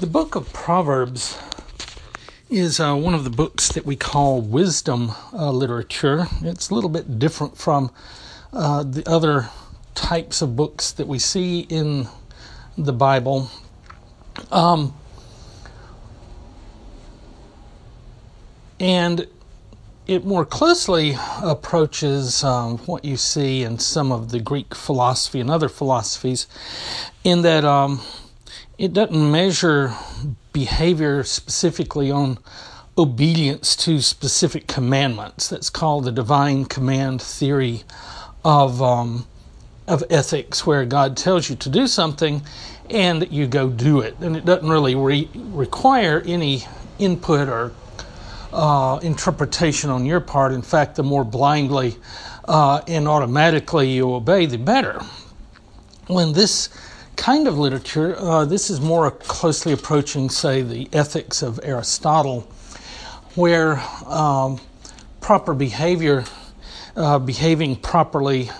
The book of Proverbs is uh, one of the books that we call wisdom uh, literature. It's a little bit different from uh, the other types of books that we see in the Bible. Um, and it more closely approaches um, what you see in some of the Greek philosophy and other philosophies, in that um, it doesn't measure behavior specifically on obedience to specific commandments. That's called the divine command theory of um, of ethics, where God tells you to do something and you go do it, and it doesn't really re- require any input or uh, interpretation on your part. In fact, the more blindly uh, and automatically you obey, the better. When this kind of literature, uh, this is more closely approaching, say, the ethics of Aristotle, where um, proper behavior, uh, behaving properly,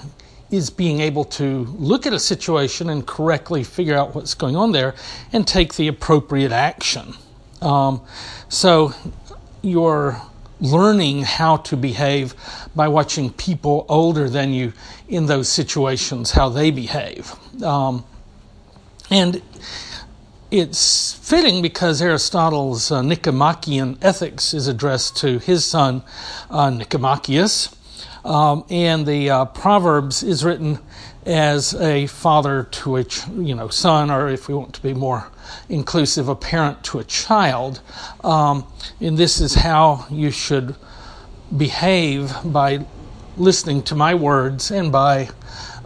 is being able to look at a situation and correctly figure out what's going on there and take the appropriate action. Um, so you're learning how to behave by watching people older than you in those situations, how they behave. Um, and it's fitting because Aristotle's uh, Nicomachean Ethics is addressed to his son uh, Nicomacheus, um, and the uh, Proverbs is written as a father to a ch- you know son, or if we want to be more inclusive, a parent to a child. Um, and this is how you should behave by listening to my words and by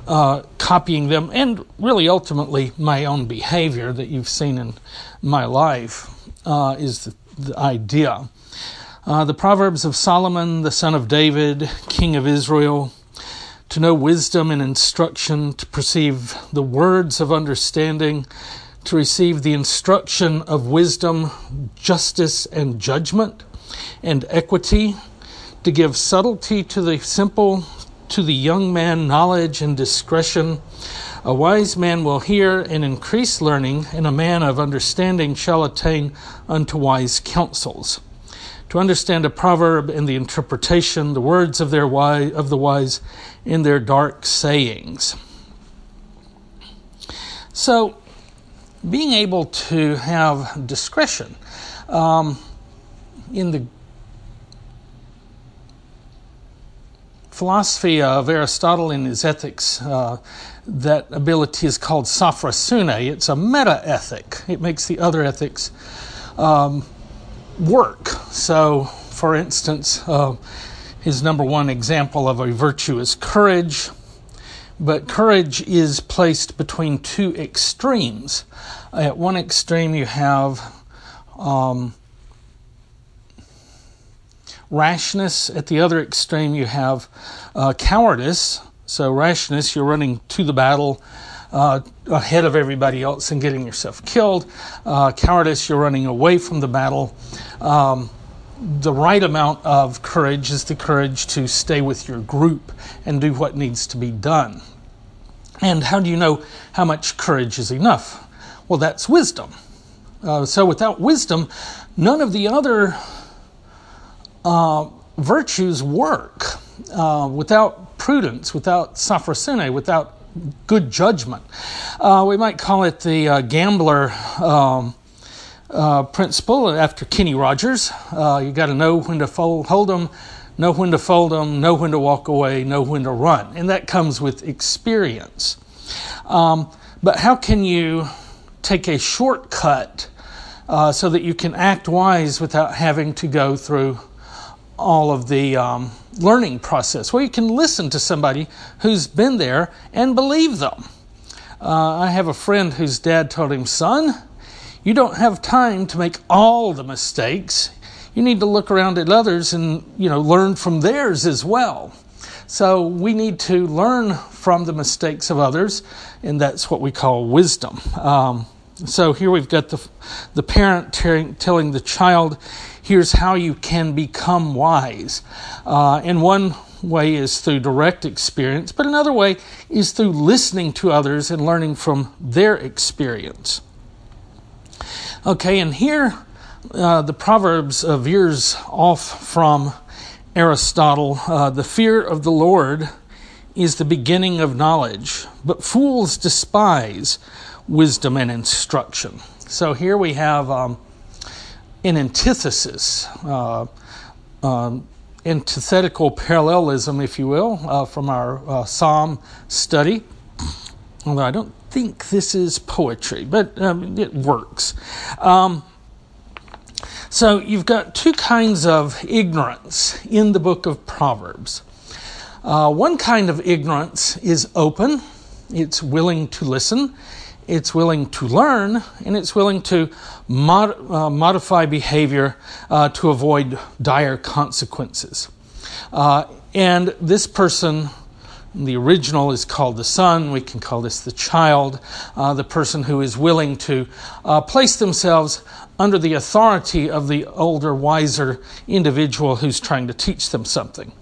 uh, copying them, and really ultimately my own behavior that you've seen in my life uh, is the, the idea. Uh, the Proverbs of Solomon, the son of David, king of Israel, to know wisdom and instruction, to perceive the words of understanding, to receive the instruction of wisdom, justice, and judgment, and equity, to give subtlety to the simple, to the young man knowledge and discretion. A wise man will hear and increase learning, and a man of understanding shall attain unto wise counsels. To understand a proverb and the interpretation, the words of their wise, of the wise in their dark sayings. So, being able to have discretion um, in the philosophy of Aristotle in his ethics, uh, that ability is called sophrosune. It's a meta ethic, it makes the other ethics um, work. So, for instance, uh, his number one example of a virtue is courage, but courage is placed between two extremes. At one extreme, you have um, rashness. At the other extreme, you have uh, cowardice. So, rashness, you're running to the battle uh, ahead of everybody else and getting yourself killed. Uh, cowardice, you're running away from the battle. Um, the right amount of courage is the courage to stay with your group and do what needs to be done. And how do you know how much courage is enough? Well, that's wisdom. Uh, so, without wisdom, none of the other uh, virtues work uh, without prudence, without sophrosune, without good judgment. Uh, we might call it the uh, gambler um, uh, principle after Kenny Rogers. You got to know when to fold, hold them, know when to fold them, know when to walk away, know when to run. And that comes with experience. Um, but how can you take a shortcut uh, so that you can act wise without having to go through all of the um, learning process, where you can listen to somebody who's been there and believe them. Uh, I have a friend whose dad told him, Son, you don't have time to make all the mistakes. You need to look around at others and you know learn from theirs as well. So we need to learn from the mistakes of others, and that's what we call wisdom. Um, so here we've got the the parent telling the child, here's how you can become wise. Uh, and one way is through direct experience, but another way is through listening to others and learning from their experience. Okay, and here uh, the Proverbs uh, veers off from Aristotle. Uh, the fear of the Lord is the beginning of knowledge, but fools despise wisdom and instruction. So here we have um, an antithesis, uh, um, antithetical parallelism, if you will, uh, from our uh, Psalm study. Although I don't think this is poetry, but um, it works. Um, so you've got two kinds of ignorance in the book of Proverbs. Uh, one kind of ignorance is open, it's willing to listen, it's willing to learn, and it's willing to mod- uh, modify behavior uh, to avoid dire consequences. Uh, and this person, the original is called the son, we can call this the child, uh, the person who is willing to uh, place themselves under the authority of the older, wiser individual who's trying to teach them something.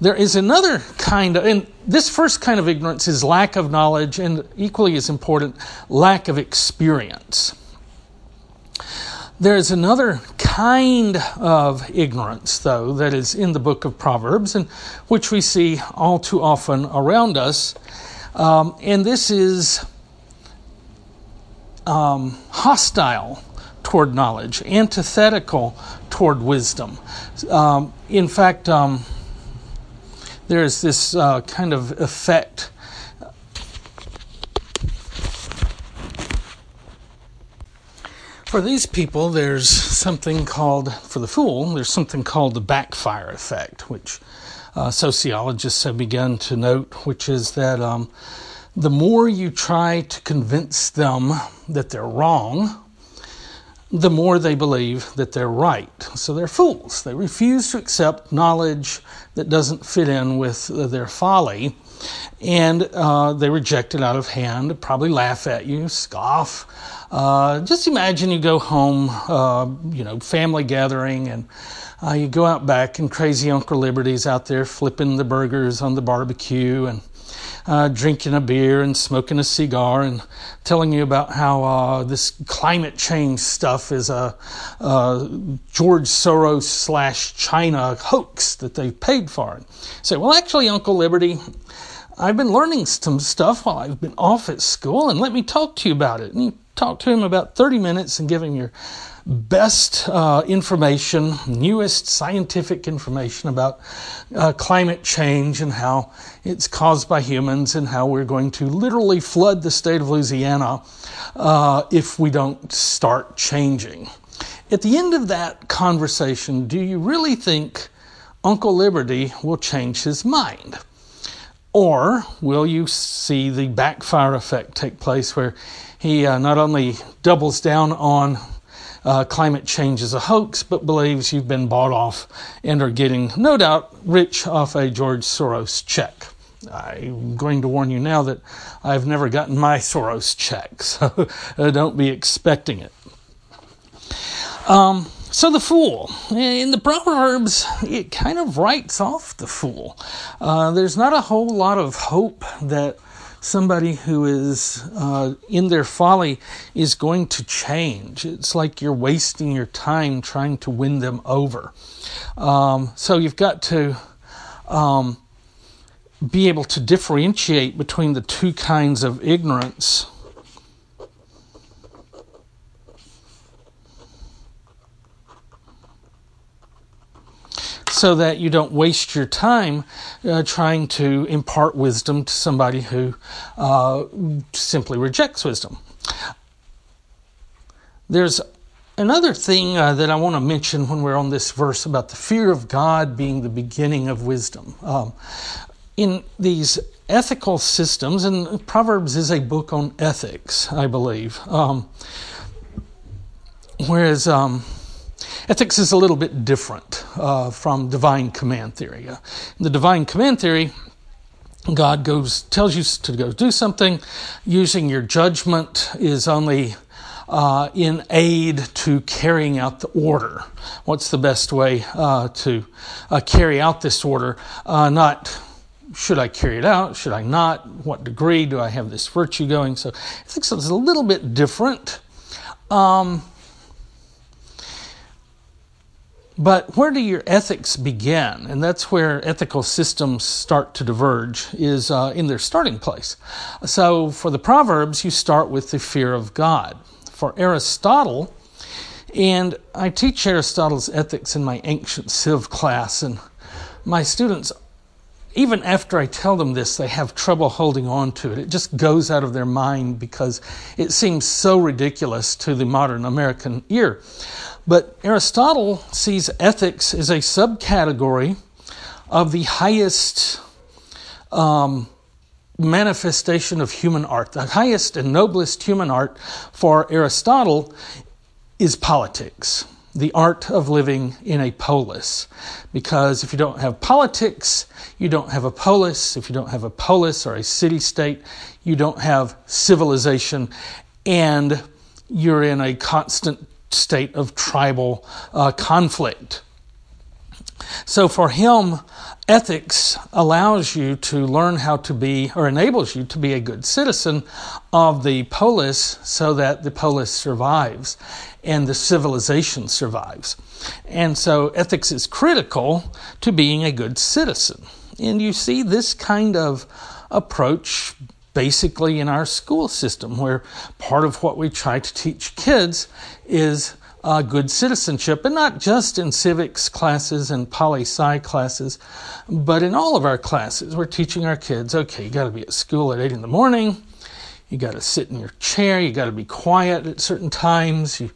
There is another kind of, and this first kind of ignorance is lack of knowledge, and equally as important, lack of experience. There is another kind of ignorance, though, that is in the book of Proverbs, and which we see all too often around us. Um, and this is um, hostile toward knowledge, antithetical toward wisdom. Um, in fact, um, there's this uh, kind of effect. For these people, there's something called, for the fool, there's something called the backfire effect, which uh, sociologists have begun to note, which is that um, the more you try to convince them that they're wrong, the more they believe that they're right. So they're fools. They refuse to accept knowledge that doesn't fit in with their folly, and uh, they reject it out of hand, probably laugh at you, scoff. Uh, just imagine you go home, uh, you know, family gathering, and uh, you go out back, and crazy Uncle Liberty's out there flipping the burgers on the barbecue, and uh, drinking a beer and smoking a cigar and telling you about how uh, this climate change stuff is a, George Soros slash China hoax that they paid for. Say, well, actually, Uncle Liberty, I've been learning some stuff while I've been off at school, and let me talk to you about it. And you talk to him about 30 minutes and give him your best uh, information, newest scientific information about uh, climate change and how it's caused by humans and how we're going to literally flood the state of Louisiana uh, if we don't start changing. At the end of that conversation, do you really think Uncle Liberty will change his mind? Or will you see the backfire effect take place where he uh, not only doubles down on uh, climate change is a hoax, but believes you've been bought off and are getting, no doubt, rich off a George Soros check. I'm going to warn you now that I've never gotten my Soros check, so uh, don't be expecting it. Um, so the fool in the Proverbs, it kind of writes off the fool. Uh, there's not a whole lot of hope that somebody who is uh, in their folly is going to change. It's like you're wasting your time trying to win them over. Um, so you've got to um, be able to differentiate between the two kinds of ignorance. So that you don't waste your time uh, trying to impart wisdom to somebody who uh, simply rejects wisdom. There's another thing uh, that I want to mention when we're on this verse about the fear of God being the beginning of wisdom. Um, in these ethical systems, and Proverbs is a book on ethics, I believe. Um, whereas um, Ethics is a little bit different uh, from divine command theory. Uh, in the divine command theory, God goes tells you to go do something. Using your judgment is only uh, in aid to carrying out the order. What's the best way uh, to uh, carry out this order? Uh, not should I carry it out? Should I not? What degree do I have this virtue going? So ethics is a little bit different. Um, but where do your ethics begin? And that's where ethical systems start to diverge, is uh, in their starting place. So for the Proverbs, you start with the fear of God. For Aristotle, and I teach Aristotle's ethics in my ancient civ class, and my students, even after I tell them this, they have trouble holding on to it. It just goes out of their mind because it seems so ridiculous to the modern American ear. But Aristotle sees ethics as a subcategory of the highest um, manifestation of human art. The highest and noblest human art for Aristotle is politics, the art of living in a polis. Because if you don't have politics, you don't have a polis. If you don't have a polis or a city state, you don't have civilization, and you're in a constant state of tribal uh, conflict. So for him, ethics allows you to learn how to be, or enables you to be a good citizen of the polis so that the polis survives and the civilization survives. And so ethics is critical to being a good citizen. And you see this kind of approach basically in our school system, where part of what we try to teach kids is uh, good citizenship, and not just in civics classes and poli sci classes, but in all of our classes. We're teaching our kids okay, you got to be at school at 8 in the morning. You got to sit in your chair. You got to be quiet at certain times. You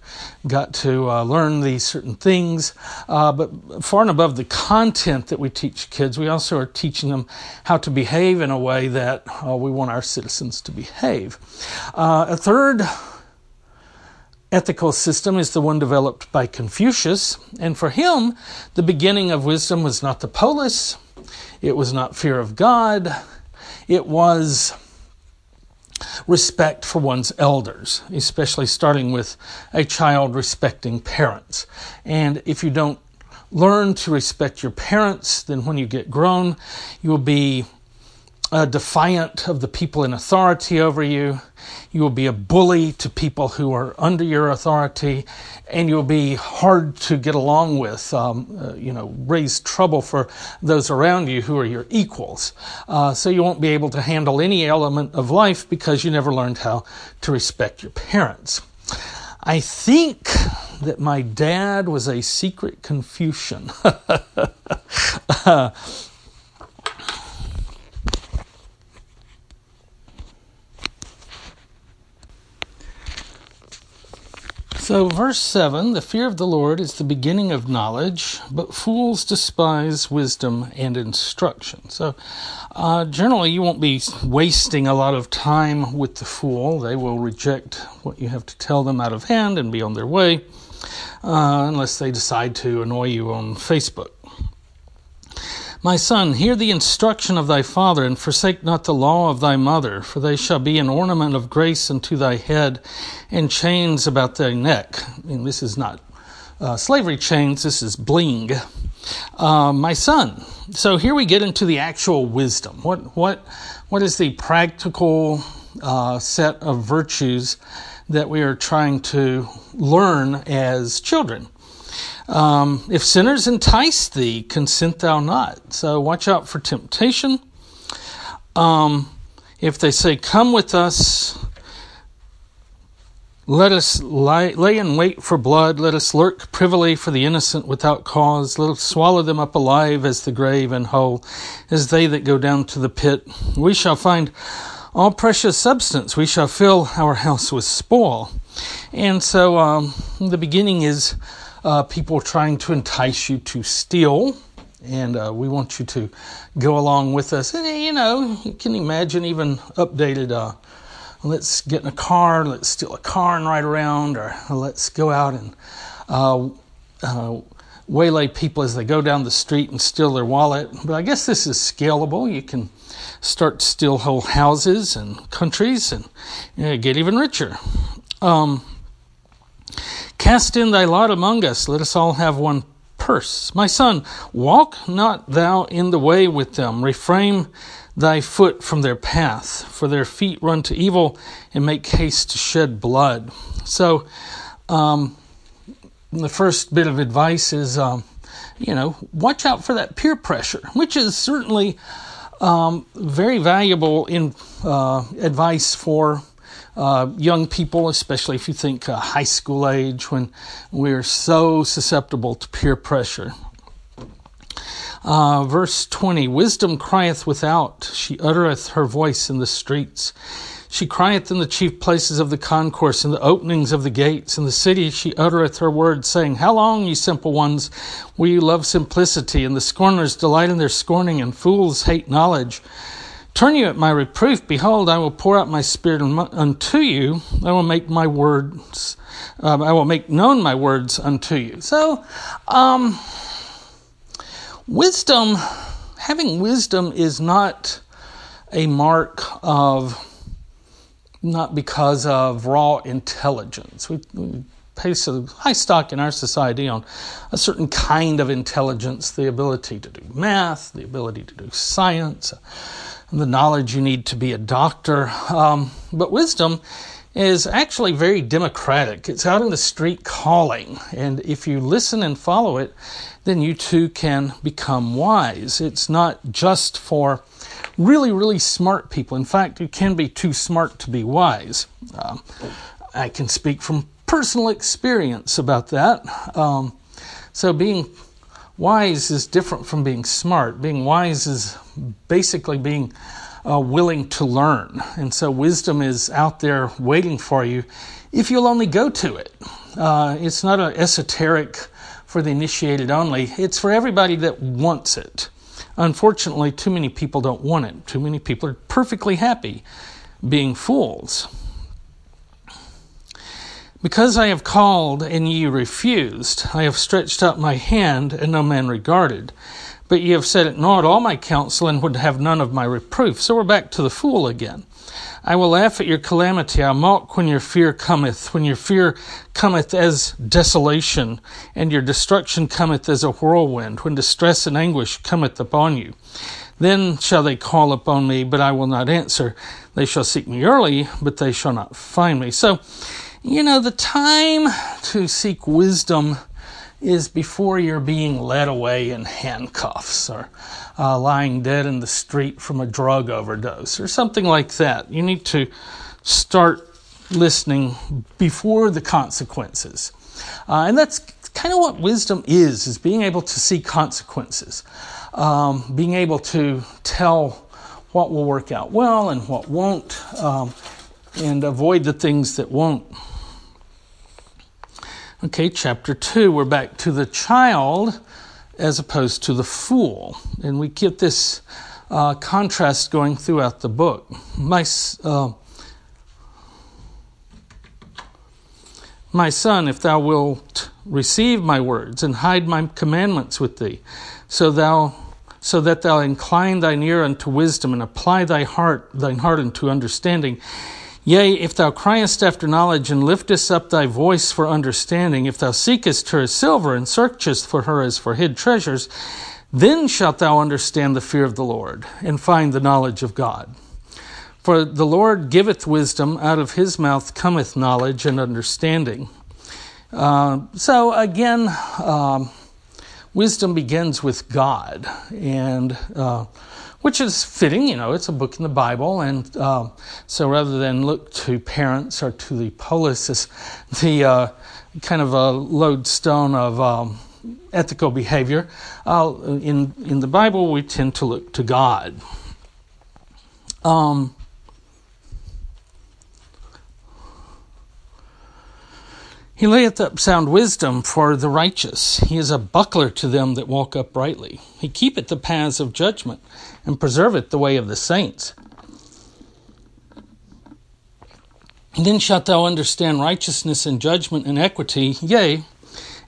got to uh, learn these certain things. Uh, but far and above the content that we teach kids, we also are teaching them how to behave in a way that uh, we want our citizens to behave. Uh, a third ethical system is the one developed by Confucius, and for him, the beginning of wisdom was not the polis, it was not fear of God, it was respect for one's elders, especially starting with a child respecting parents. And if you don't learn to respect your parents, then when you get grown, you will be uh, defiant of the people in authority over you. You will be a bully to people who are under your authority, and you'll be hard to get along with. Um, uh, you know, raise trouble for those around you who are your equals. Uh, so you won't be able to handle any element of life because you never learned how to respect your parents. I think that my dad was a secret Confucian. So, verse 7 the fear of the Lord is the beginning of knowledge, but fools despise wisdom and instruction. So, uh, generally, you won't be wasting a lot of time with the fool. They will reject what you have to tell them out of hand and be on their way, uh, unless they decide to annoy you on Facebook. My son, hear the instruction of thy father, and forsake not the law of thy mother, for they shall be an ornament of grace unto thy head, and chains about thy neck. And this is not uh, slavery chains, this is bling. Uh, my son. So here we get into the actual wisdom. What, what, what is the practical uh, set of virtues that we are trying to learn as children? Um, if sinners entice thee, consent thou not. So watch out for temptation. Um, if they say, Come with us, let us lie, lay in wait for blood. Let us lurk privily for the innocent without cause. Let us swallow them up alive as the grave and whole, as they that go down to the pit. We shall find all precious substance. We shall fill our house with spoil. And so um, the beginning is uh, people trying to entice you to steal. And uh, we want you to go along with us. And, you know, you can imagine even updated uh, let's get in a car, let's steal a car and ride around, or let's go out and uh, uh, waylay people as they go down the street and steal their wallet. But I guess this is scalable. You can start to steal whole houses and countries and you know, get even richer. Um, Cast in thy lot among us, let us all have one purse. My son, walk not thou in the way with them, refrain thy foot from their path, for their feet run to evil and make haste to shed blood. So, um, the first bit of advice is, um, you know, watch out for that peer pressure, which is certainly um, very valuable in uh, advice for uh, young people, especially if you think uh, high school age, when we're so susceptible to peer pressure. Uh, verse 20 Wisdom crieth without, she uttereth her voice in the streets. She crieth in the chief places of the concourse, in the openings of the gates. In the city she uttereth her words, saying, How long, ye simple ones, will you love simplicity? And the scorners delight in their scorning, and fools hate knowledge. Turn you at my reproof. Behold, I will pour out my spirit unto you. I will make my words, um, I will make known my words unto you. So, um, wisdom, having wisdom is not a mark of not because of raw intelligence. We, we place a high stock in our society on a certain kind of intelligence, the ability to do math, the ability to do science, the knowledge you need to be a doctor. Um, but wisdom is actually very democratic. It's out in the street calling, and if you listen and follow it, then you too can become wise. It's not just for really, really smart people. In fact, you can be too smart to be wise. Um, I can speak from personal experience about that. Um, so, being wise is different from being smart. Being wise is basically being uh, willing to learn. And so, wisdom is out there waiting for you if you'll only go to it. Uh, it's not an esoteric for the initiated only, it's for everybody that wants it. Unfortunately, too many people don't want it. Too many people are perfectly happy being fools. Because I have called and ye refused, I have stretched out my hand and no man regarded. But ye have set at naught all my counsel and would have none of my reproof. So we're back to the fool again. I will laugh at your calamity. I'll mock when your fear cometh, when your fear cometh as desolation, and your destruction cometh as a whirlwind, when distress and anguish cometh upon you. Then shall they call upon me, but I will not answer. They shall seek me early, but they shall not find me. So, you know, the time to seek wisdom is before you're being led away in handcuffs or uh, lying dead in the street from a drug overdose or something like that. You need to start listening before the consequences. Uh, and that's kind of what wisdom is, is being able to see consequences, um, being able to tell what will work out well and what won't, um, and avoid the things that won't. Okay, chapter 2, we're back to the child as opposed to the fool. And we get this uh, contrast going throughout the book. My, uh, my son, if thou wilt receive my words and hide my commandments with thee, so thou so that thou incline thine ear unto wisdom and apply thy heart thine heart unto understanding Yea, if thou criest after knowledge and liftest up thy voice for understanding, if thou seekest her as silver and searchest for her as for hid treasures, then shalt thou understand the fear of the Lord and find the knowledge of God. For the Lord giveth wisdom, out of his mouth cometh knowledge and understanding. Uh, so again, um, wisdom begins with God. And uh, which is fitting, you know, it's a book in the Bible. And uh, so rather than look to parents or to the polis as the uh, kind of a lodestone of um, ethical behavior, uh, in, in the Bible we tend to look to God. Um, He layeth up sound wisdom for the righteous. He is a buckler to them that walk uprightly. He keepeth the paths of judgment, and preserveth the way of the saints. Then shalt thou understand righteousness and judgment and equity, yea,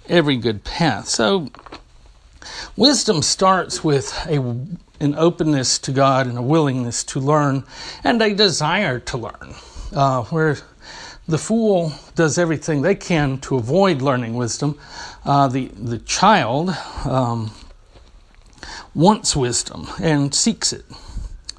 every good path. So, wisdom starts with a, an openness to God and a willingness to learn and a desire to learn. Uh, where the fool does everything they can to avoid learning wisdom. Uh, the, the child um, wants wisdom and seeks it.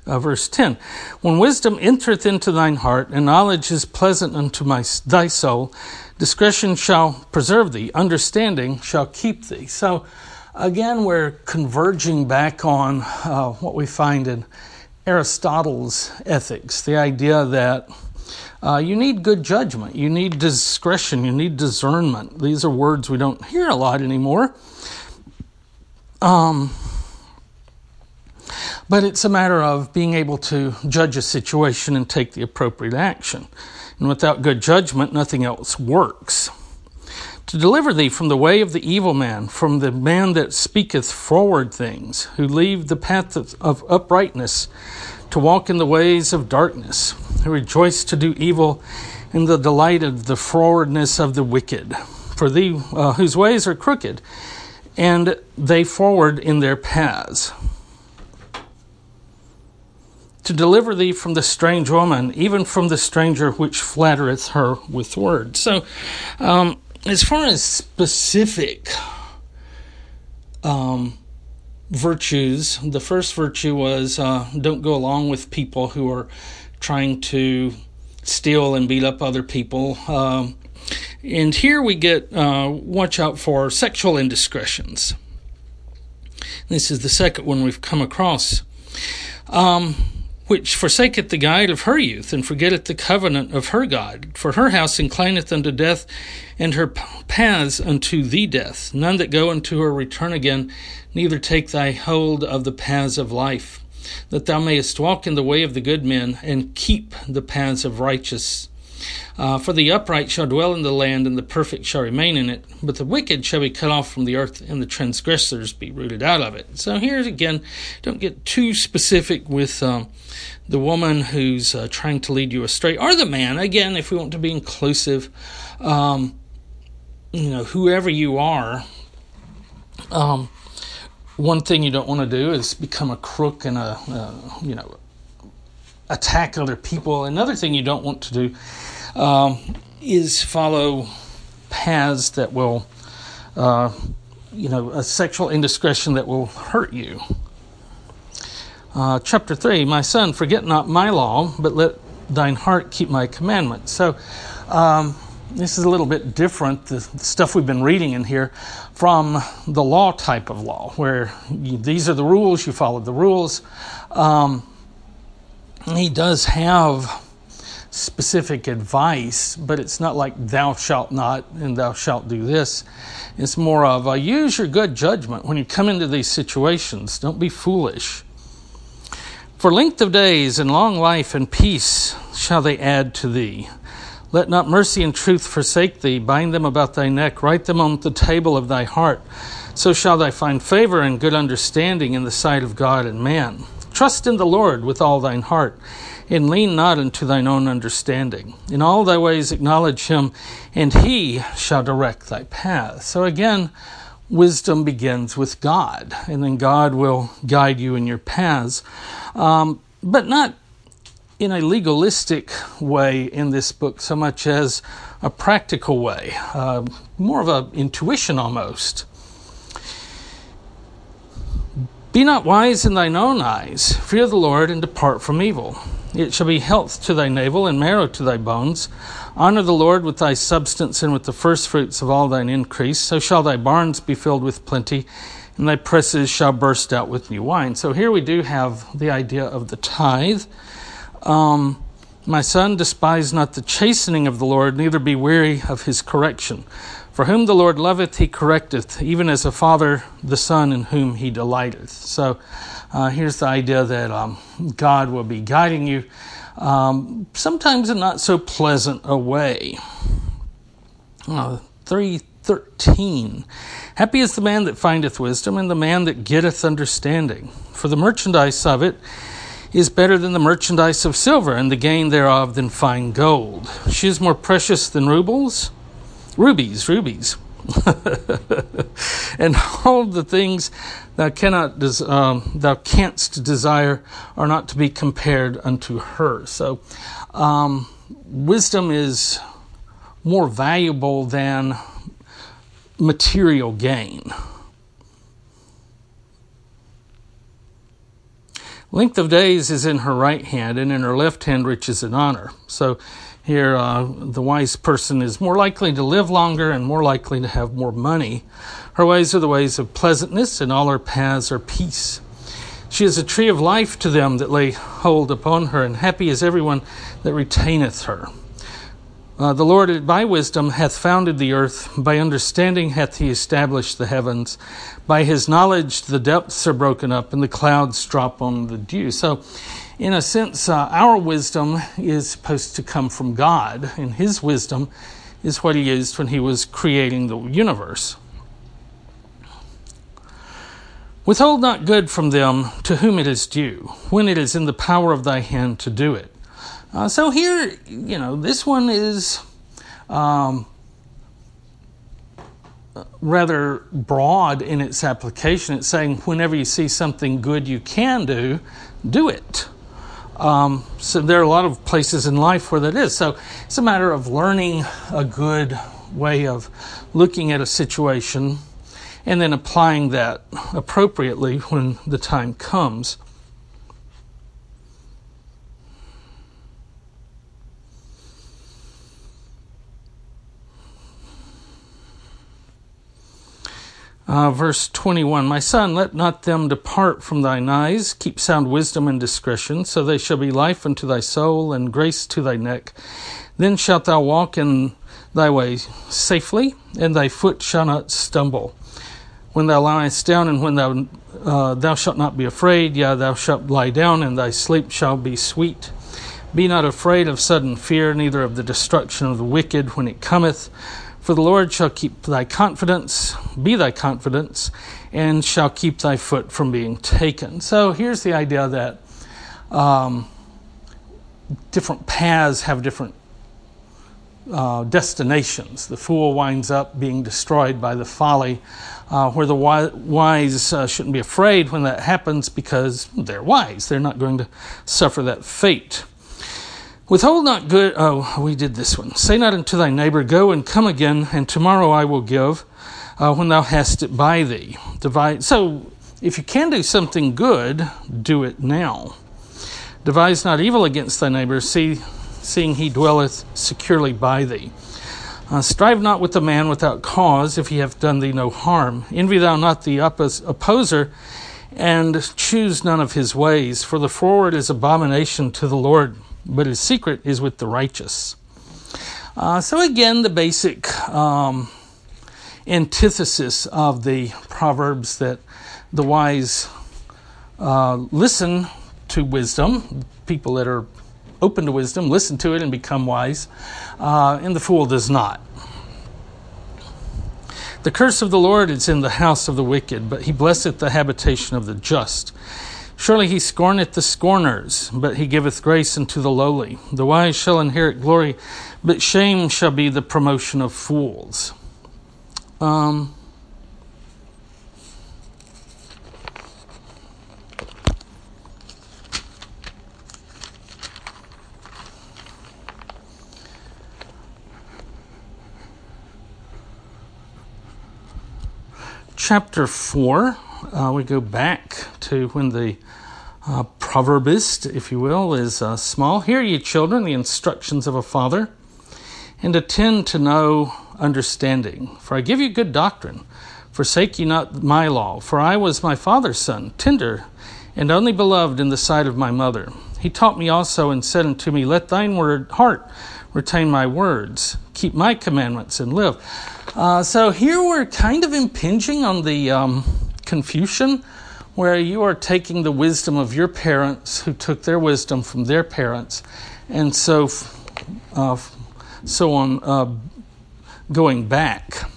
Uh, verse 10 When wisdom entereth into thine heart, and knowledge is pleasant unto my, thy soul, discretion shall preserve thee, understanding shall keep thee. So, again, we're converging back on uh, what we find in Aristotle's ethics the idea that uh, you need good judgment, you need discretion, you need discernment. These are words we don't hear a lot anymore. Um, but it's a matter of being able to judge a situation and take the appropriate action. And without good judgment, nothing else works. To deliver thee from the way of the evil man, from the man that speaketh forward things, who leave the path of uprightness, to walk in the ways of darkness, who rejoice to do evil in the delight of the forwardness of the wicked, for thee uh, whose ways are crooked, and they forward in their paths to deliver thee from the strange woman, even from the stranger which flattereth her with words. So, um, as far as specific um, virtues, the first virtue was uh, don't go along with people who are trying to steal and beat up other people. Um, and here we get uh, watch out for sexual indiscretions. This is the second one we've come across. Um, which forsaketh the guide of her youth, and forgetteth the covenant of her God. For her house inclineth unto death, and her paths unto the death. None that go unto her return again, neither take thy hold of the paths of life, that thou mayest walk in the way of the good men, and keep the paths of righteous uh, for the upright shall dwell in the land, and the perfect shall remain in it. But the wicked shall be cut off from the earth, and the transgressors be rooted out of it. So here again, don't get too specific with um, the woman who's uh, trying to lead you astray, or the man. Again, if we want to be inclusive, um, you know, whoever you are. Um, one thing you don't want to do is become a crook and a, uh, you know, attack other people. Another thing you don't want to do um, is follow paths that will, uh, you know, a sexual indiscretion that will hurt you. Uh, chapter 3 My son, forget not my law, but let thine heart keep my commandments. So, um, this is a little bit different, the, stuff we've been reading in here, from the law type of law, where you, these are the rules, you follow the rules. Um, he does have specific advice, but it's not like thou shalt not and thou shalt do this. It's more of use your good judgment when you come into these situations. Don't be foolish. For length of days and long life and peace shall they add to thee. Let not mercy and truth forsake thee. Bind them about thy neck, write them on the table of thy heart. So shall thou find favor and good understanding in the sight of God and man. Trust in the Lord with all thine heart and lean not unto thine own understanding. In all thy ways acknowledge him, and he shall direct thy path. So again, wisdom begins with God, and then God will guide you in your paths, um, but not in a legalistic way in this book so much as a practical way, uh, more of an intuition almost. Be not wise in thine own eyes. Fear the Lord and depart from evil. It shall be health to thy navel and marrow to thy bones. Honor the Lord with thy substance and with the firstfruits of all thine increase. So shall thy barns be filled with plenty, and thy presses shall burst out with new wine. So here we do have the idea of the tithe. Um, my son, despise not the chastening of the Lord, neither be weary of his correction. For whom the Lord loveth, he correcteth, even as a father the son in whom he delighteth. So uh, here's the idea that um, God will be guiding you, um, sometimes in not so pleasant a way. Uh, 313. Happy is the man that findeth wisdom, and the man that getteth understanding. For the merchandise of it is better than the merchandise of silver, and the gain thereof than fine gold. She is more precious than rubles, rubies, rubies. and all the things thou cannot des- um, thou canst desire are not to be compared unto her. So, um, wisdom is more valuable than material gain. Length of days is in her right hand, and in her left hand riches and honor. So here, uh, the wise person is more likely to live longer and more likely to have more money. Her ways are the ways of pleasantness, and all her paths are peace. She is a tree of life to them that lay hold upon her, and happy is everyone that retaineth her. Uh, the Lord by wisdom hath founded the earth, by understanding hath he established the heavens. By his knowledge the depths are broken up, and the clouds drop on the dew. So, in a sense, uh, our wisdom is supposed to come from God, and his wisdom is what he used when he was creating the universe. Withhold not good from them to whom it is due, when it is in the power of thy hand to do it. Uh, so here, you know, this one is um, rather broad in its application. It's saying whenever you see something good you can do, do it. Um, so there are a lot of places in life where that is. So it's a matter of learning a good way of looking at a situation and then applying that appropriately when the time comes. Uh, verse 21 My son, let not them depart from thine eyes. Keep sound wisdom and discretion, so they shall be life unto thy soul and grace to thy neck. Then shalt thou walk in thy way safely, and thy foot shall not stumble. When thou liest down, and when thou uh, thou shalt not be afraid, yea, thou shalt lie down, and thy sleep shall be sweet. Be not afraid of sudden fear, neither of the destruction of the wicked when it cometh for the Lord shall keep thy confidence, be thy confidence, and shall keep thy foot from being taken. So here's the idea that um, different paths have different uh, destinations. The fool winds up being destroyed by the folly, uh, where the wise uh, shouldn't be afraid when that happens because they're wise. They're not going to suffer that fate. Withhold not good. Oh, we did this one. Say not unto thy neighbor, Go and come again, and tomorrow I will give, uh, when thou hast it by thee. Divide. So, if you can do something good, do it now. Devise not evil against thy neighbor, see, seeing he dwelleth securely by thee. Uh, strive not with the man without cause, if he have done thee no harm. Envy thou not the oppos- opposer, and choose none of his ways, for the forward is abomination to the Lord but his secret is with the righteous. Uh, so, again, the basic um, antithesis of the Proverbs that the wise uh, listen to wisdom, people that are open to wisdom listen to it and become wise, uh, and the fool does not. The curse of the Lord is in the house of the wicked, but he blesseth the habitation of the just. Surely he scorneth the scorners, but he giveth grace unto the lowly. The wise shall inherit glory, but shame shall be the promotion of fools. Um, chapter 4, uh, we go back to when the uh, proverbist, if you will, is uh, small. Hear ye, children, the instructions of a father, and attend to know understanding. For I give you good doctrine. Forsake ye not my law, for I was my father's son, tender and only beloved in the sight of my mother. He taught me also and said unto me, Let thine word heart retain my words, keep my commandments and live. Uh, so here we're kind of impinging on the um, Confucian where you are taking the wisdom of your parents who took their wisdom from their parents, and so uh, so on, uh, going back.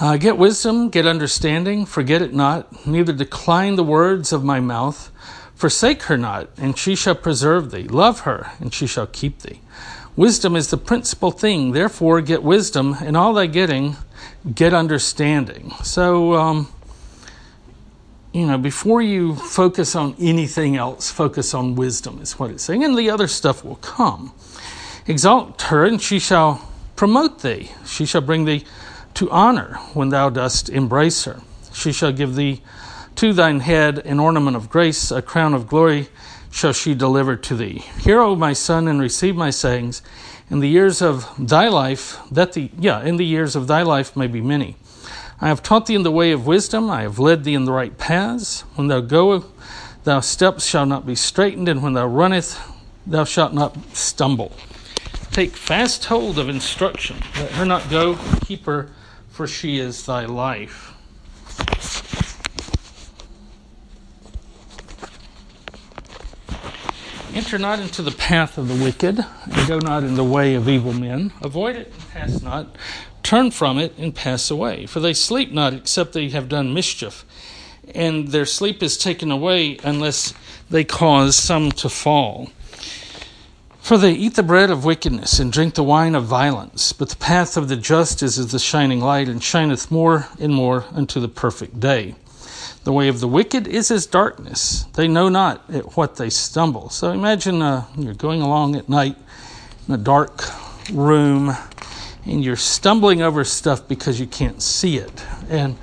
Uh, get wisdom, get understanding, forget it not, neither decline the words of my mouth. Forsake her not, and she shall preserve thee. Love her, and she shall keep thee. Wisdom is the principal thing, therefore, get wisdom, and all thy getting, get understanding. So, um, you know, before you focus on anything else, focus on wisdom, is what it's saying, and the other stuff will come. Exalt her, and she shall promote thee. She shall bring thee to honor when thou dost embrace her. She shall give thee To thine head an ornament of grace, a crown of glory shall she deliver to thee. Hear, O my son, and receive my sayings. In the years of thy life, that the yeah, in the years of thy life may be many. I have taught thee in the way of wisdom, I have led thee in the right paths. When thou goest, thy steps shall not be straitened, and when thou runnest, thou shalt not stumble. Take fast hold of instruction, let her not go, keep her, for she is thy life. Enter not into the path of the wicked, and go not in the way of evil men. Avoid it and pass not. Turn from it and pass away. For they sleep not except they have done mischief, and their sleep is taken away unless they cause some to fall. For they eat the bread of wickedness and drink the wine of violence. But the path of the just is as the shining light, and shineth more and more unto the perfect day. The way of the wicked is as darkness. They know not at what they stumble. So imagine uh, you're going along at night in a dark room and you're stumbling over stuff because you can't see it. And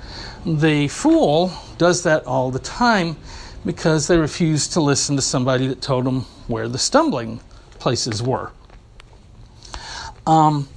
the fool does that all the time because they refuse to listen to somebody that told them where the stumbling places were. Um,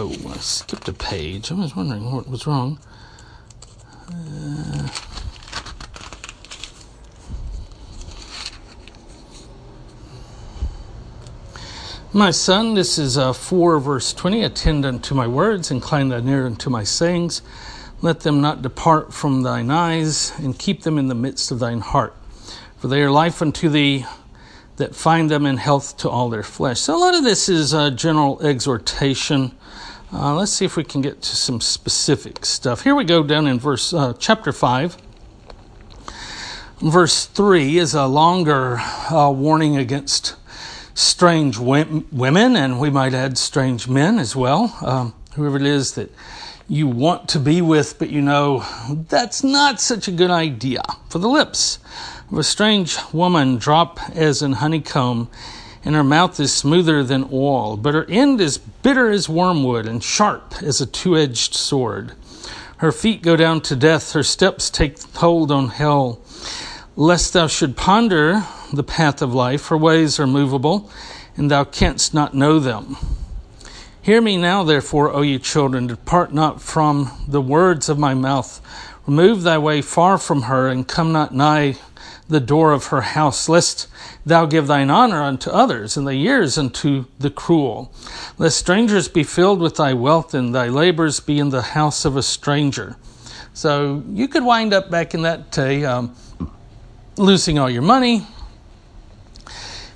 Oh, I skipped a page. I was wondering what was wrong. Uh, my son, this is uh, 4 verse 20. Attend unto my words, incline thine ear unto my sayings. Let them not depart from thine eyes, and keep them in the midst of thine heart. For they are life unto thee that find them in health to all their flesh. So a lot of this is uh, general exhortation uh, let's see if we can get to some specific stuff. Here we go down in verse uh, chapter five. Verse three is a longer uh, warning against strange women, and we might add strange men as well. Um, whoever it is that you want to be with, but you know that's not such a good idea. For the lips of a strange woman drop as in honeycomb and her mouth is smoother than oil, but her end is bitter as wormwood and sharp as a two edged sword. Her feet go down to death, her steps take hold on hell. Lest thou should ponder the path of life, her ways are movable, and thou canst not know them. Hear me now, therefore, O ye children, depart not from the words of my mouth. Remove thy way far from her, and come not nigh the door of her house, lest thou give thine honor unto others, and thy years unto the cruel. Lest strangers be filled with thy wealth, and thy labors be in the house of a stranger. So you could wind up back in that day um, losing all your money.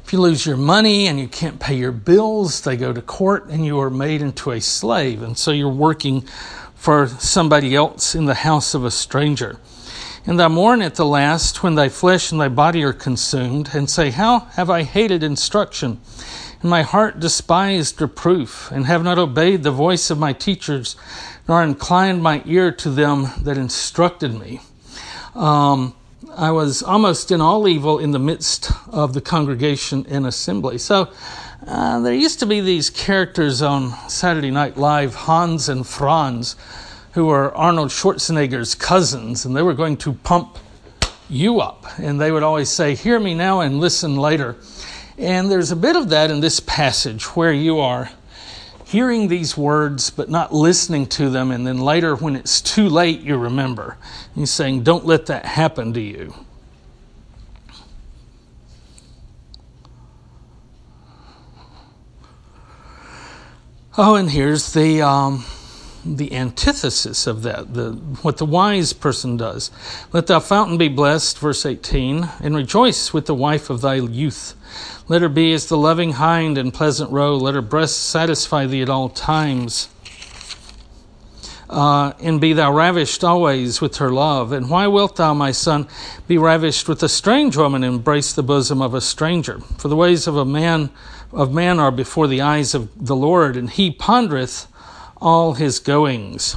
If you lose your money and you can't pay your bills, they go to court and you are made into a slave. And so you're working for somebody else in the house of a stranger. And thou mourn at the last when thy flesh and thy body are consumed, and say, How have I hated instruction, and my heart despised reproof, and have not obeyed the voice of my teachers, nor inclined my ear to them that instructed me. Um, I was almost in all evil in the midst of the congregation and assembly. So uh, there used to be these characters on Saturday Night Live, Hans and Franz who were Arnold Schwarzenegger's cousins, and they were going to pump you up. And they would always say, Hear me now and listen later. And there's a bit of that in this passage where you are hearing these words but not listening to them, and then later, when it's too late, you remember. He's saying, Don't let that happen to you. Oh, and here's the. Um, the antithesis of that, the, what the wise person does. Let thy fountain be blessed, verse 18, and rejoice with the wife of thy youth. Let her be as the loving hind and pleasant roe. Let her breast satisfy thee at all times. uh, and be thou ravished always with her love. And why wilt thou, my son, be ravished with a strange woman, and embrace the bosom of a stranger? For the ways of a man of man are before the eyes of the Lord, and he pondereth all his goings.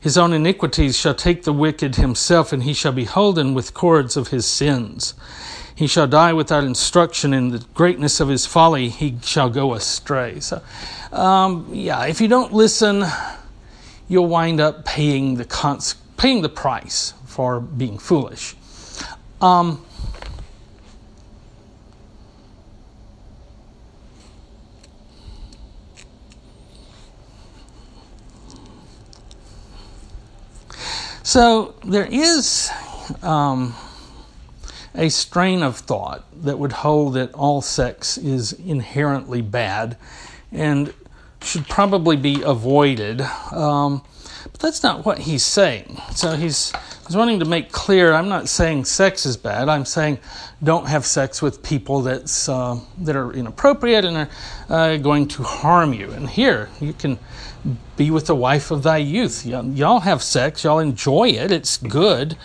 His own iniquities shall take the wicked himself, and he shall be holden with cords of his sins. He shall die without instruction, in the greatness of his folly he shall go astray. So, um, yeah, if you don't listen, you'll wind up paying the cons- paying the price for being foolish. Um, So there is um, a strain of thought that would hold that all sex is inherently bad and should probably be avoided. Um, but that's not what he's saying. So he's, he's wanting to make clear I'm not saying sex is bad. I'm saying don't have sex with people that's, uh, that are inappropriate and are uh, going to harm you. And here, you can be with the wife of thy youth. y'all have sex, y'all enjoy it, it's good.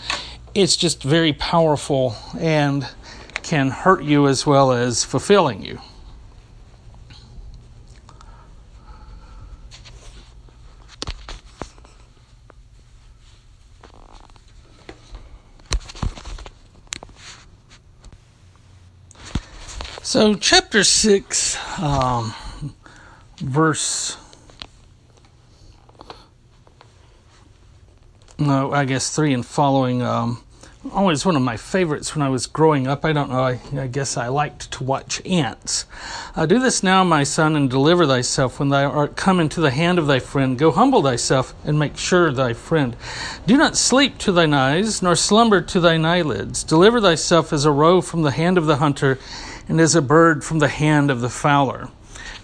It's just very powerful and can hurt you as well as fulfilling you. So, chapter 6, um, verse no, I guess three and following. Um, always one of my favorites when I was growing up. I don't know, I, I guess I liked to watch ants. Uh, do this now, my son, and deliver thyself when thou art come into the hand of thy friend. Go humble thyself and make sure thy friend. Do not sleep to thine eyes, nor slumber to thine eyelids. Deliver thyself as a roe from the hand of the hunter, and as a bird from the hand of the fowler.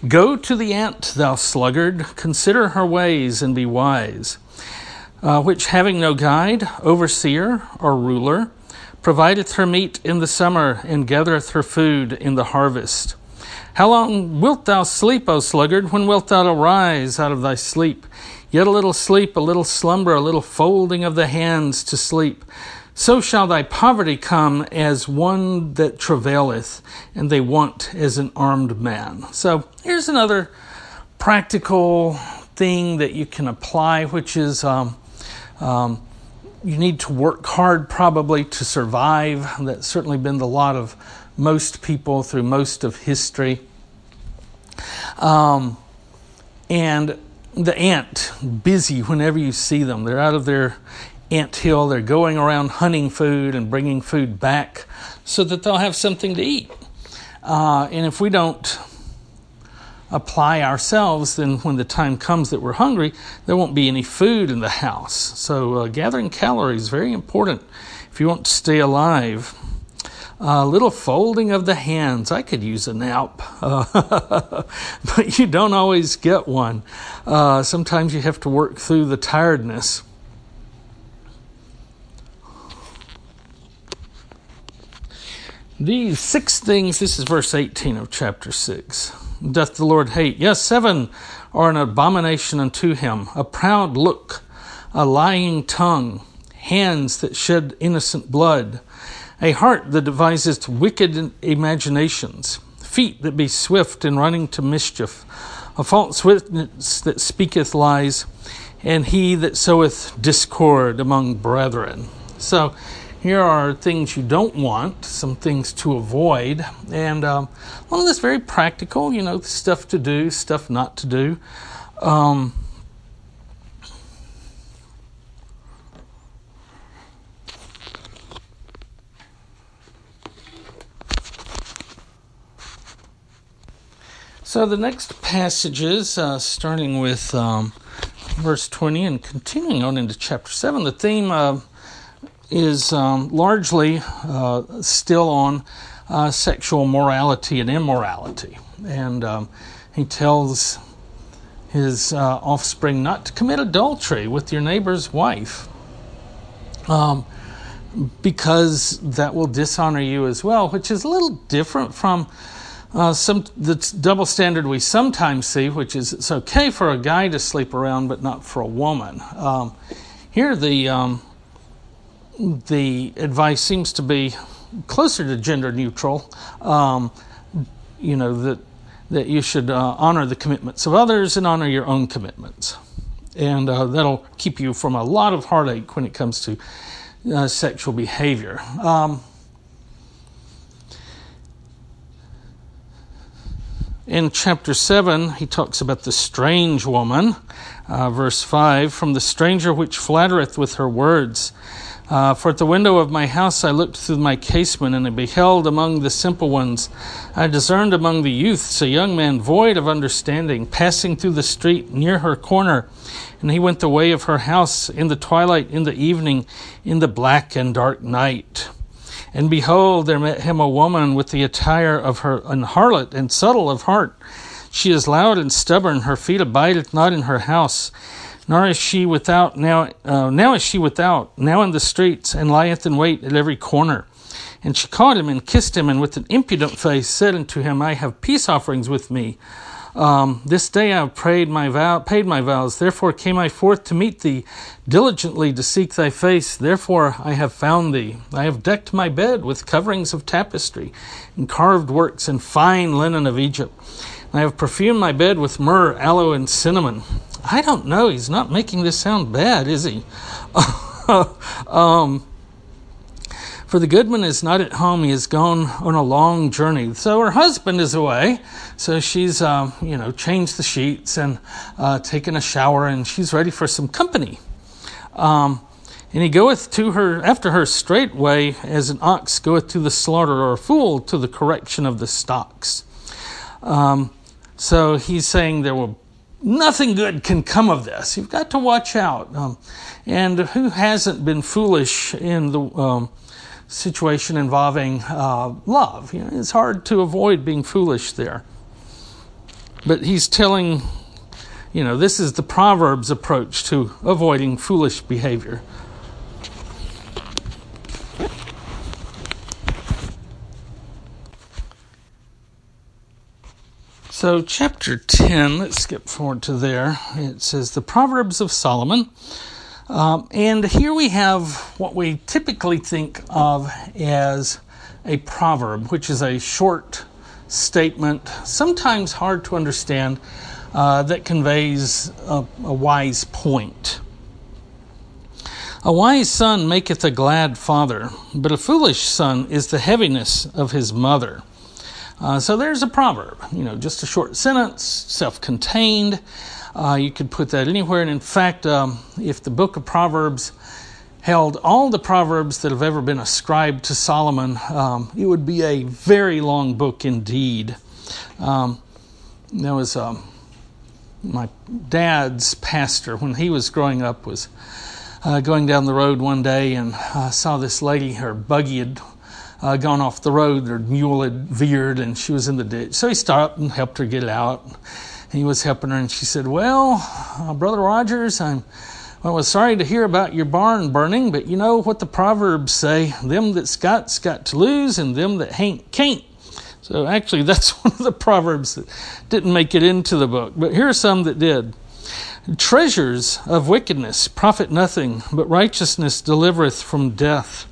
Go to the ant, thou sluggard, consider her ways and be wise uh, which having no guide, overseer, or ruler, provideth her meat in the summer and gathereth her food in the harvest. How long wilt thou sleep, O sluggard? When wilt thou arise out of thy sleep? Yet a little sleep, a little slumber, a little folding of the hands to sleep. So shall thy poverty come as one that travaileth, and they want as an armed man. So here's another practical thing that you can apply, which is um, um, you need to work hard probably to survive. That's certainly been the lot of most people through most of history. Um, and the ant, busy whenever you see them. They're out of their ant hill, they're going around hunting food and bringing food back so that they'll have something to eat. Uh, and if we don't apply ourselves, then when the time comes that we're hungry, there won't be any food in the house. So, uh, gathering calories is very important if you want to stay alive. A uh, little folding of the hands. I could use a nap, uh, but you don't always get one. Uh, sometimes you have to work through the tiredness. These six things, this is verse 18 of chapter 6 doth the Lord hate. Yes, seven are an abomination unto him a proud look, a lying tongue, hands that shed innocent blood, a heart that deviseth wicked imaginations, feet that be swift in running to mischief, a false witness that speaketh lies, and he that soweth discord among brethren. So, here are things you don't want, some things to avoid, and um, of this very practical, you know, stuff to do, stuff not to do. Um, so the next passages, uh, starting with um, verse 20 and continuing on into chapter 7, the theme of is um, largely uh, still on uh, sexual morality and immorality. And um, he tells his uh, offspring not to commit adultery with your neighbor's wife um, because that will dishonor you as well, which is a little different from uh, some the double standard we sometimes see, which is it's okay for a guy to sleep around, but not for a woman. Um, here, the um, the advice seems to be closer to gender neutral. Um, you know that that you should uh, honor the commitments of others and honor your own commitments, and uh, that'll keep you from a lot of heartache when it comes to uh, sexual behavior. Um, in chapter 7, he talks about the strange woman. Uh, verse 5 From the stranger which flattereth with her words. Uh, for at the window of my house I looked through my casement, and I beheld among the simple ones, I discerned among the youths a young man void of understanding, passing through the street near her corner. And he went the way of her house in the twilight, in the evening, in the black and dark night. And behold, there met him a woman with the attire of her an harlot and subtle of heart. She is loud and stubborn; her feet abideth not in her house. Nor is she without now. Uh, now is she without now in the streets, and lieth in wait at every corner. And she caught him and kissed him, and with an impudent face said unto him, I have peace offerings with me. Um, this day I have prayed my vow, paid my vows. Therefore came I forth to meet thee, diligently to seek thy face. Therefore I have found thee. I have decked my bed with coverings of tapestry, and carved works and fine linen of Egypt. I have perfumed my bed with myrrh, aloe, and cinnamon. I don't know. He's not making this sound bad, is he? um, for the goodman is not at home, he is gone on a long journey. So her husband is away. So she's, um, you know, changed the sheets and uh, taken a shower, and she's ready for some company. Um, and he goeth to her after her straightway, as an ox goeth to the slaughter, or a fool to the correction of the stocks. Um, so he's saying there will nothing good can come of this. You've got to watch out. Um, and who hasn't been foolish in the um, situation involving uh, love. You know, it's hard to avoid being foolish there. But he's telling, you know, this is the Proverbs approach to avoiding foolish behavior. So, chapter 10, let's skip forward to there. It says, The Proverbs of Solomon. Um, and here we have what we typically think of as a proverb, which is a short statement, sometimes hard to understand, uh, that conveys a, a wise point. A wise son maketh a glad father, but a foolish son is the heaviness of his mother. Uh, so there's a proverb, you know, just a short sentence, self contained. Uh, you could put that anywhere. And in fact, um, if the book of Proverbs held all the Proverbs that have ever been ascribed to Solomon, um, it would be a very long book indeed. Um, there was um, my dad's pastor when he was growing up was uh, going down the road one day and uh, saw this lady. Her buggy had uh, gone off the road. Her mule had veered and she was in the ditch. So he stopped and helped her get out he was helping her, and she said, Well, uh, Brother Rogers, I'm well, I was sorry to hear about your barn burning, but you know what the Proverbs say them that's got's got to lose, and them that hain't can't. So actually, that's one of the Proverbs that didn't make it into the book, but here are some that did. Treasures of wickedness profit nothing, but righteousness delivereth from death.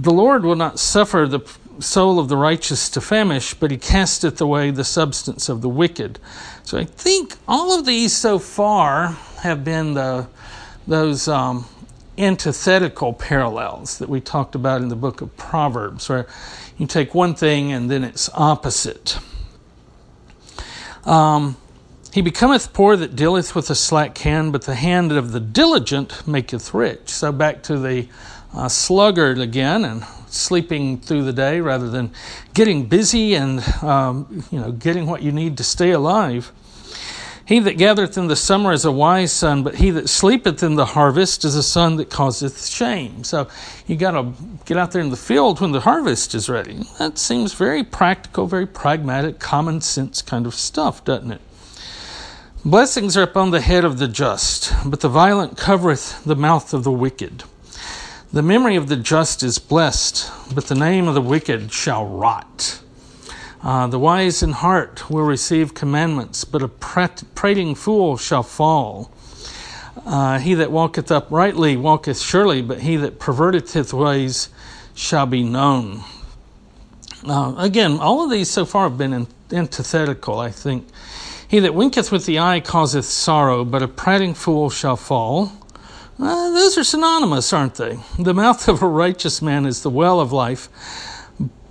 The Lord will not suffer the soul of the righteous to famish, but he casteth away the substance of the wicked. So I think all of these so far have been the, those um, antithetical parallels that we talked about in the book of Proverbs, where you take one thing and then it's opposite. Um, he becometh poor that dealeth with a slack hand, but the hand of the diligent maketh rich. So back to the uh, sluggard again, and sleeping through the day rather than getting busy and um, you know getting what you need to stay alive. He that gathereth in the summer is a wise son, but he that sleepeth in the harvest is a son that causeth shame. So you got to get out there in the field when the harvest is ready. That seems very practical, very pragmatic, common sense kind of stuff, doesn't it? Blessings are upon the head of the just, but the violent covereth the mouth of the wicked. The memory of the just is blessed, but the name of the wicked shall rot. Uh, the wise in heart will receive commandments, but a prating fool shall fall. Uh, he that walketh uprightly walketh surely, but he that perverteth his ways shall be known. Uh, again, all of these so far have been antithetical, I think. He that winketh with the eye causeth sorrow, but a prating fool shall fall. Uh, those are synonymous, aren't they? The mouth of a righteous man is the well of life,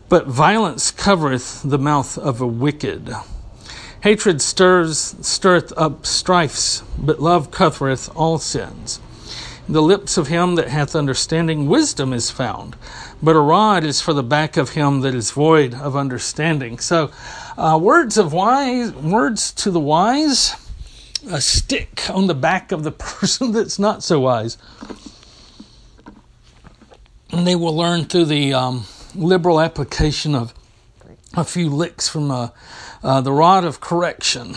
but violence covereth the mouth of a wicked. Hatred stirs, stirreth up strifes, but love covereth all sins. In the lips of him that hath understanding, wisdom is found, but a rod is for the back of him that is void of understanding. So, uh, words of wise, words to the wise, a stick on the back of the person that's not so wise. And they will learn through the um, liberal application of a few licks from uh, uh, the rod of correction.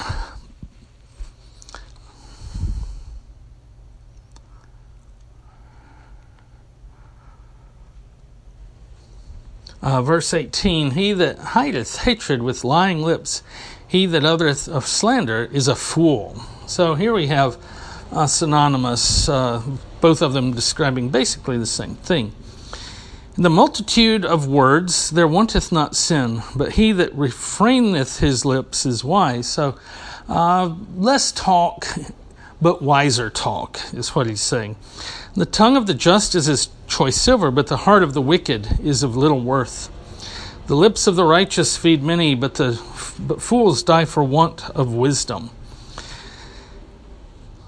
Uh, verse 18 He that hideth hatred with lying lips, he that uttereth of slander, is a fool. So here we have uh, synonymous, uh, both of them describing basically the same thing. In the multitude of words there wanteth not sin, but he that refraineth his lips is wise. So uh, less talk, but wiser talk, is what he's saying. The tongue of the just is as choice silver, but the heart of the wicked is of little worth. The lips of the righteous feed many, but the but fools die for want of wisdom.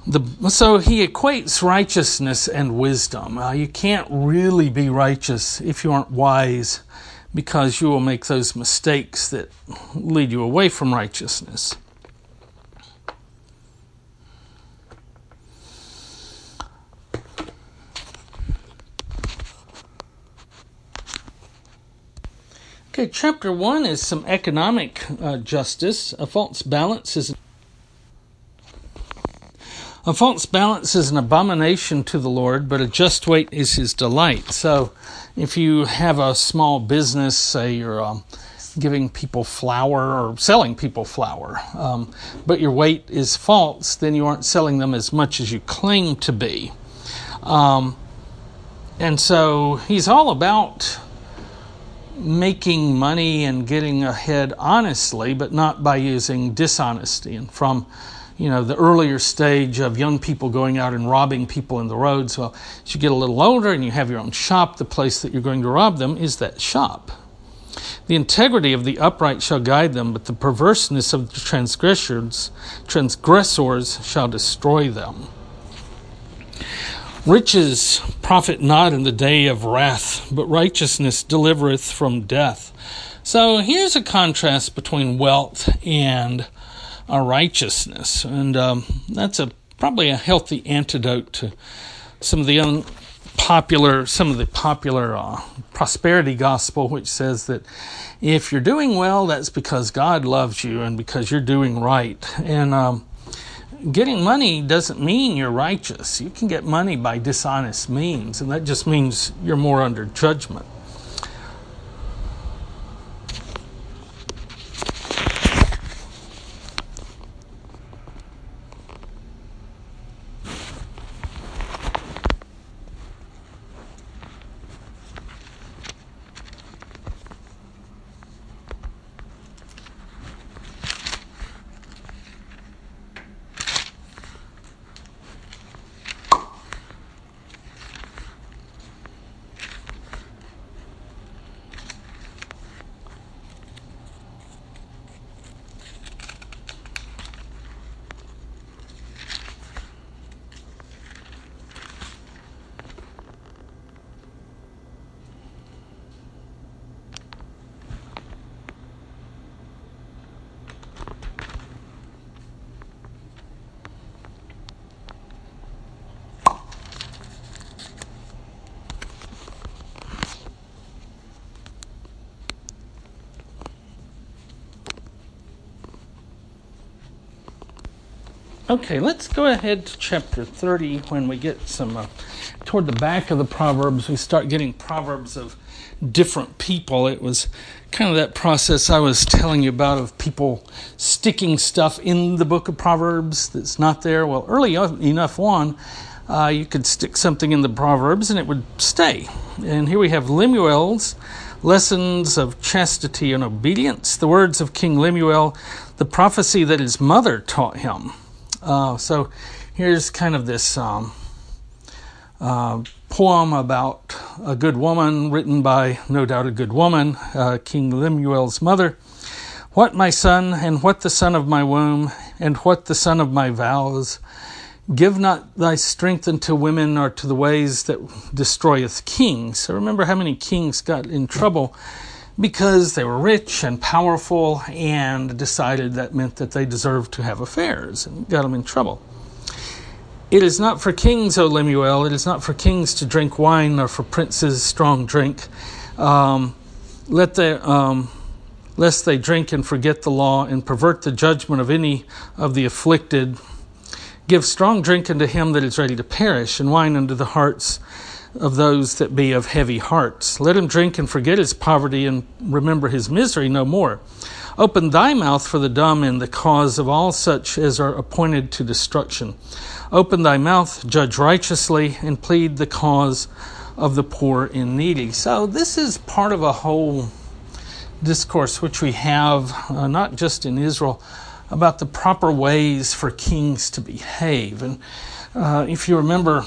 The, so he equates righteousness and wisdom. Uh, you can't really be righteous if you aren't wise, because you will make those mistakes that lead you away from righteousness. Okay, chapter one is some economic uh, justice. A false balance is a false balance is an abomination to the Lord, but a just weight is His delight. So, if you have a small business, say you're um, giving people flour or selling people flour, um, but your weight is false, then you aren't selling them as much as you claim to be. Um, and so he's all about making money and getting ahead honestly, but not by using dishonesty. And from you know the earlier stage of young people going out and robbing people in the roads, well, as you get a little older and you have your own shop, the place that you're going to rob them is that shop. The integrity of the upright shall guide them, but the perverseness of the transgressors, transgressors shall destroy them. Riches profit not in the day of wrath, but righteousness delivereth from death. So here's a contrast between wealth and a righteousness, and um, that's a probably a healthy antidote to some of the unpopular, some of the popular uh, prosperity gospel, which says that if you're doing well, that's because God loves you and because you're doing right, and um, getting money doesn't mean you're righteous. You can get money by dishonest means, and that just means you're more under judgment. Okay, let's go ahead to chapter 30 when we get some uh, toward the back of the Proverbs, we start getting Proverbs of different people. It was kind of that process I was telling you about of people sticking stuff in the book of Proverbs that's not there. Well, early enough on, uh, you could stick something in the Proverbs and it would stay. And here we have Lemuel's lessons of chastity and obedience, the words of King Lemuel, the prophecy that his mother taught him. Uh, so here's kind of this um, uh, poem about a good woman, written by no doubt a good woman, uh, King Lemuel's mother. What my son, and what the son of my womb, and what the son of my vows, give not thy strength unto women or to the ways that destroyeth kings. So remember how many kings got in trouble because they were rich and powerful and decided that meant that they deserved to have affairs and got them in trouble. It is not for kings, O Lemuel, it is not for kings to drink wine or for princes strong drink. Um, let the, um, lest they drink and forget the law and pervert the judgment of any of the afflicted. Give strong drink unto him that is ready to perish, and wine unto the hearts of those that be of heavy hearts. Let him drink and forget his poverty and remember his misery no more. Open thy mouth for the dumb and the cause of all such as are appointed to destruction. Open thy mouth, judge righteously, and plead the cause of the poor and needy. So, this is part of a whole discourse which we have, uh, not just in Israel, about the proper ways for kings to behave. And uh, if you remember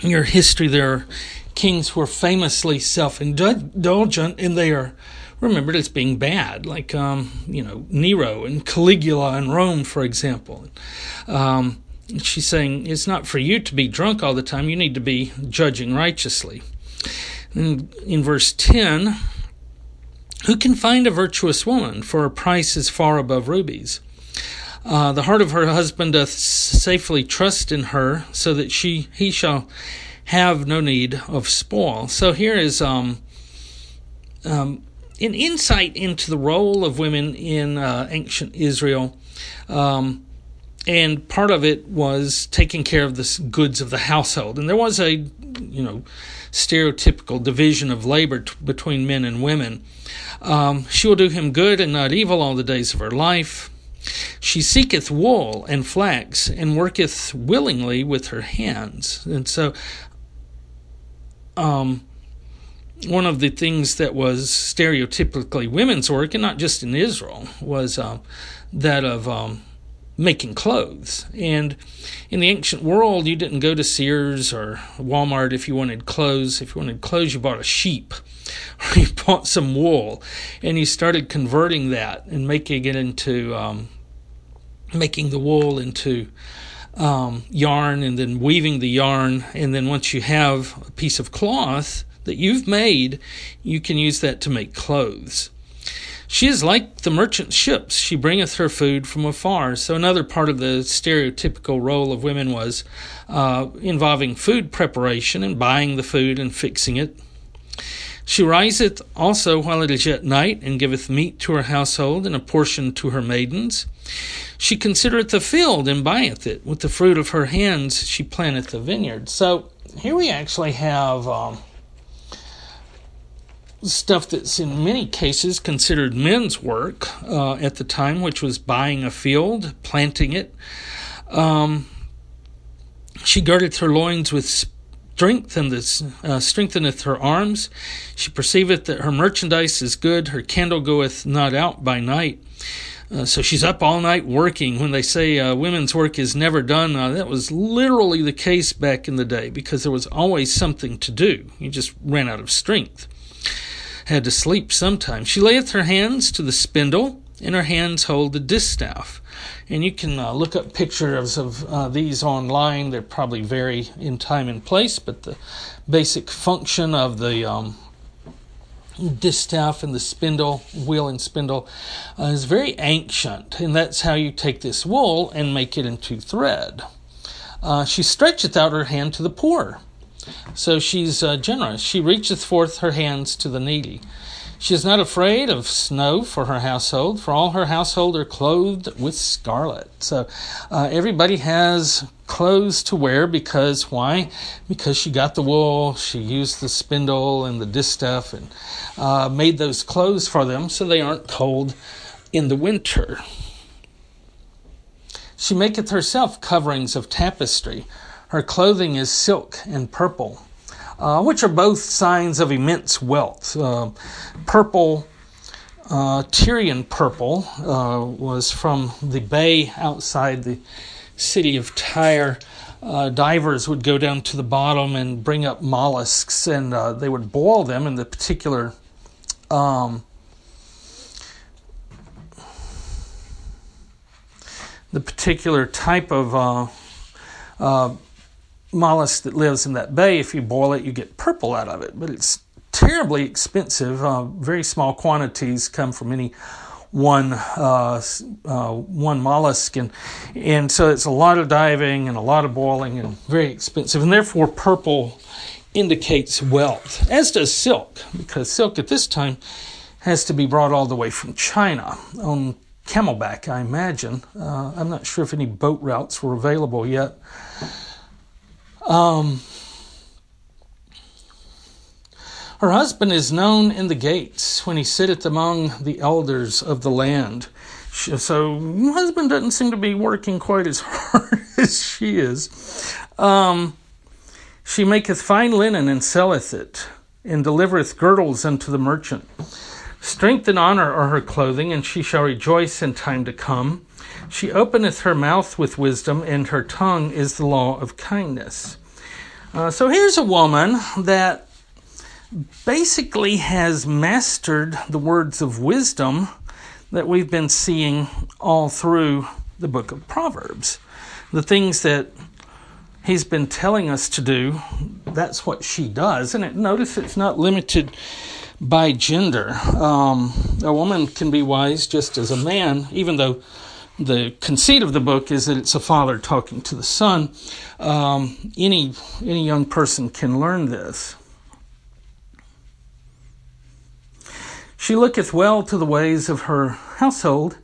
your history, there are kings who are famously self indulgent and they are remembered as being bad, like, um, you know, Nero and Caligula in Rome, for example. Um, she's saying it's not for you to be drunk all the time, you need to be judging righteously. In, in verse 10, who can find a virtuous woman? For her price is far above rubies. Uh, the heart of her husband doth safely trust in her, so that she he shall have no need of spoil. So here is um, um, an insight into the role of women in uh, ancient Israel. Um, and part of it was taking care of the goods of the household. And there was a, you know, stereotypical division of labor t- between men and women. Um, she will do him good and not evil all the days of her life. She seeketh wool and flax and worketh willingly with her hands. And so, um, one of the things that was stereotypically women's work, and not just in Israel, was uh, that of um, making clothes. And in the ancient world, you didn't go to Sears or Walmart if you wanted clothes. If you wanted clothes, you bought a sheep or you bought some wool and you started converting that and making it into um, making the wool into um, yarn and then weaving the yarn. And then once you have a piece of cloth that you've made, you can use that to make clothes. She is like the merchant ships, she bringeth her food from afar. So, another part of the stereotypical role of women was uh, involving food preparation and buying the food and fixing it. She riseth also while it is yet night, and giveth meat to her household, and a portion to her maidens. She considereth the field, and buyeth it. With the fruit of her hands she planteth a vineyard. So, here we actually have. Um, stuff that's in many cases considered men's work uh, at the time, which was buying a field, planting it. Um, she girdeth her loins with strength and this, uh, strengtheneth her arms. She perceiveth that her merchandise is good, her candle goeth not out by night. Uh, so she's up all night working. When they say uh, women's work is never done, uh, that was literally the case back in the day because there was always something to do. You just ran out of strength had to sleep sometimes. She layeth her hands to the spindle, and her hands hold the distaff. And you can uh, look up pictures of uh, these online. They probably vary in time and place, but the basic function of the um, distaff and the spindle, wheel and spindle, uh, is very ancient. And that's how you take this wool and make it into thread. Uh, she stretcheth out her hand to the poor so she's uh, generous. She reacheth forth her hands to the needy. She is not afraid of snow for her household, for all her household are clothed with scarlet. So uh, everybody has clothes to wear because why? Because she got the wool, she used the spindle and the distaff and uh, made those clothes for them so they aren't cold in the winter. She maketh herself coverings of tapestry. Her clothing is silk and purple, uh, which are both signs of immense wealth. Uh, purple uh, Tyrian purple uh, was from the bay outside the city of Tyre. Uh, divers would go down to the bottom and bring up mollusks, and they would boil them in the particular um, the particular type of mollusk that lives in that bay. If you boil it, you get purple out of it, but it's terribly expensive. Uh, very small quantities come from any one uh, uh, one mollusk, and and so it's a lot of diving and a lot of boiling and very expensive, and therefore purple indicates wealth, as does silk, because silk at this time has to be brought all the way from China on camelback, I imagine. Uh, I'm not sure if any boat routes were available yet. Um, Her husband is known in the gates when he sitteth among the elders of the land. So, husband doesn't seem to be working quite as hard as she is. Um, she maketh fine linen and selleth it, and delivereth girdles unto the merchant. Strength and honor are her clothing, and she shall rejoice in time to come. She openeth her mouth with wisdom, and her tongue is the law of kindness. Uh, so here's a woman that basically has mastered the words of wisdom that we've been seeing all through the book of Proverbs. The things that he's been telling us to do, that's what she does. And it, notice it's not limited by gender. Um, a woman can be wise just as a man, even though the conceit of the book is that it's a father talking to the son. Um, any any young person can learn this. She looketh well to the ways of her household,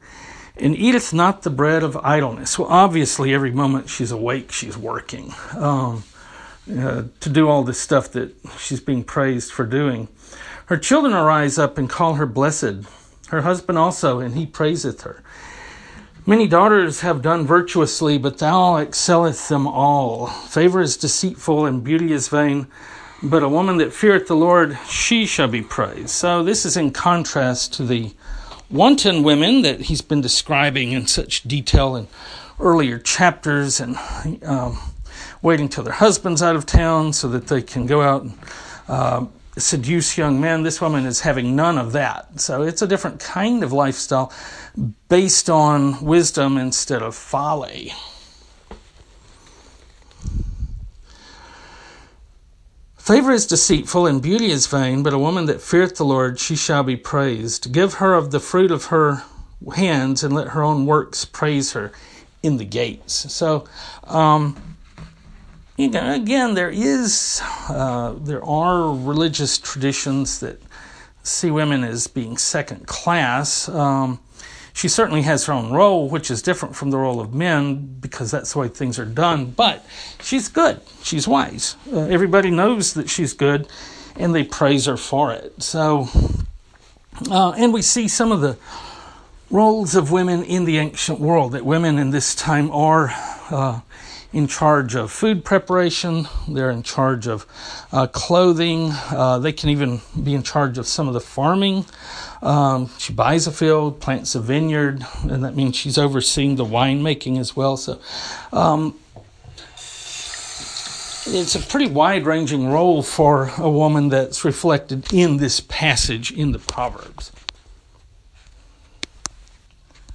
and eateth not the bread of idleness. Well, obviously, every moment she's awake, she's working um, uh, to do all this stuff that she's being praised for doing. Her children arise up and call her blessed, her husband also, and he praiseth her. Many daughters have done virtuously, but thou excelleth them all. Favor is deceitful, and beauty is vain. But a woman that feareth the Lord, she shall be praised. So this is in contrast to the wanton women that he's been describing in such detail in earlier chapters and um, waiting till their husband's out of town so that they can go out and uh, seduce young men. This woman is having none of that. So it's a different kind of lifestyle based on wisdom instead of folly. Favor is deceitful and beauty is vain, but a woman that feareth the Lord, she shall be praised. Give her of the fruit of her hands, and let her own works praise her in the gates. So, um, again, there is, uh, there are religious traditions that see women as being second class. Um, she certainly has her own role, which is different from the role of men because that's the way things are done. But she's good. She's wise. Uh, everybody knows that she's good, and they praise her for it. So, uh, and we see some of the roles of women in the ancient world that women in this time are uh, in charge of food preparation, they're in charge of uh, clothing, uh, they can even be in charge of some of the farming. Um, she buys a field, plants a vineyard, and that means she's overseeing the winemaking as well. So um, it's a pretty wide ranging role for a woman that's reflected in this passage in the Proverbs.